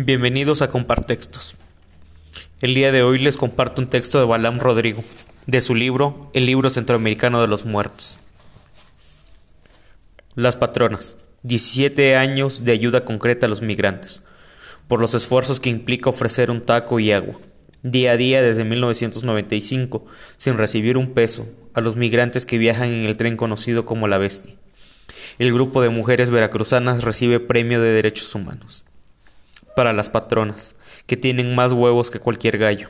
Bienvenidos a Compartextos. El día de hoy les comparto un texto de Balam Rodrigo, de su libro El libro centroamericano de los muertos. Las patronas, 17 años de ayuda concreta a los migrantes, por los esfuerzos que implica ofrecer un taco y agua, día a día desde 1995, sin recibir un peso, a los migrantes que viajan en el tren conocido como La Bestia. El grupo de mujeres veracruzanas recibe premio de derechos humanos para las patronas, que tienen más huevos que cualquier gallo.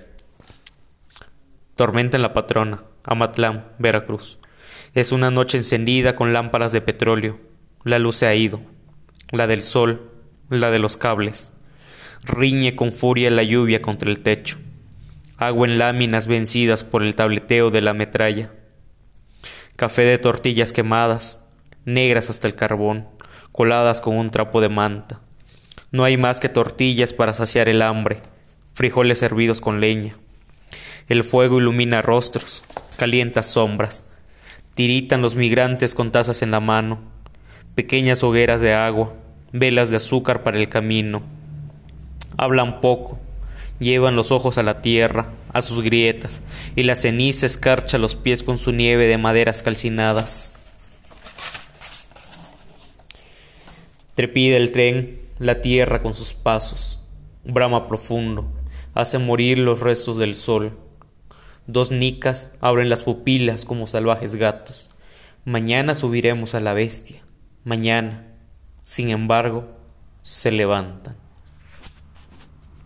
Tormenta en la patrona, Amatlán, Veracruz. Es una noche encendida con lámparas de petróleo. La luz se ha ido. La del sol, la de los cables. Riñe con furia la lluvia contra el techo. Agua en láminas vencidas por el tableteo de la metralla. Café de tortillas quemadas, negras hasta el carbón, coladas con un trapo de manta. No hay más que tortillas para saciar el hambre, frijoles hervidos con leña. El fuego ilumina rostros, calienta sombras. Tiritan los migrantes con tazas en la mano, pequeñas hogueras de agua, velas de azúcar para el camino. Hablan poco, llevan los ojos a la tierra, a sus grietas, y la ceniza escarcha los pies con su nieve de maderas calcinadas. Trepida el tren, la tierra con sus pasos, brama profundo, hace morir los restos del sol. Dos nicas abren las pupilas como salvajes gatos. Mañana subiremos a la bestia. Mañana, sin embargo, se levantan.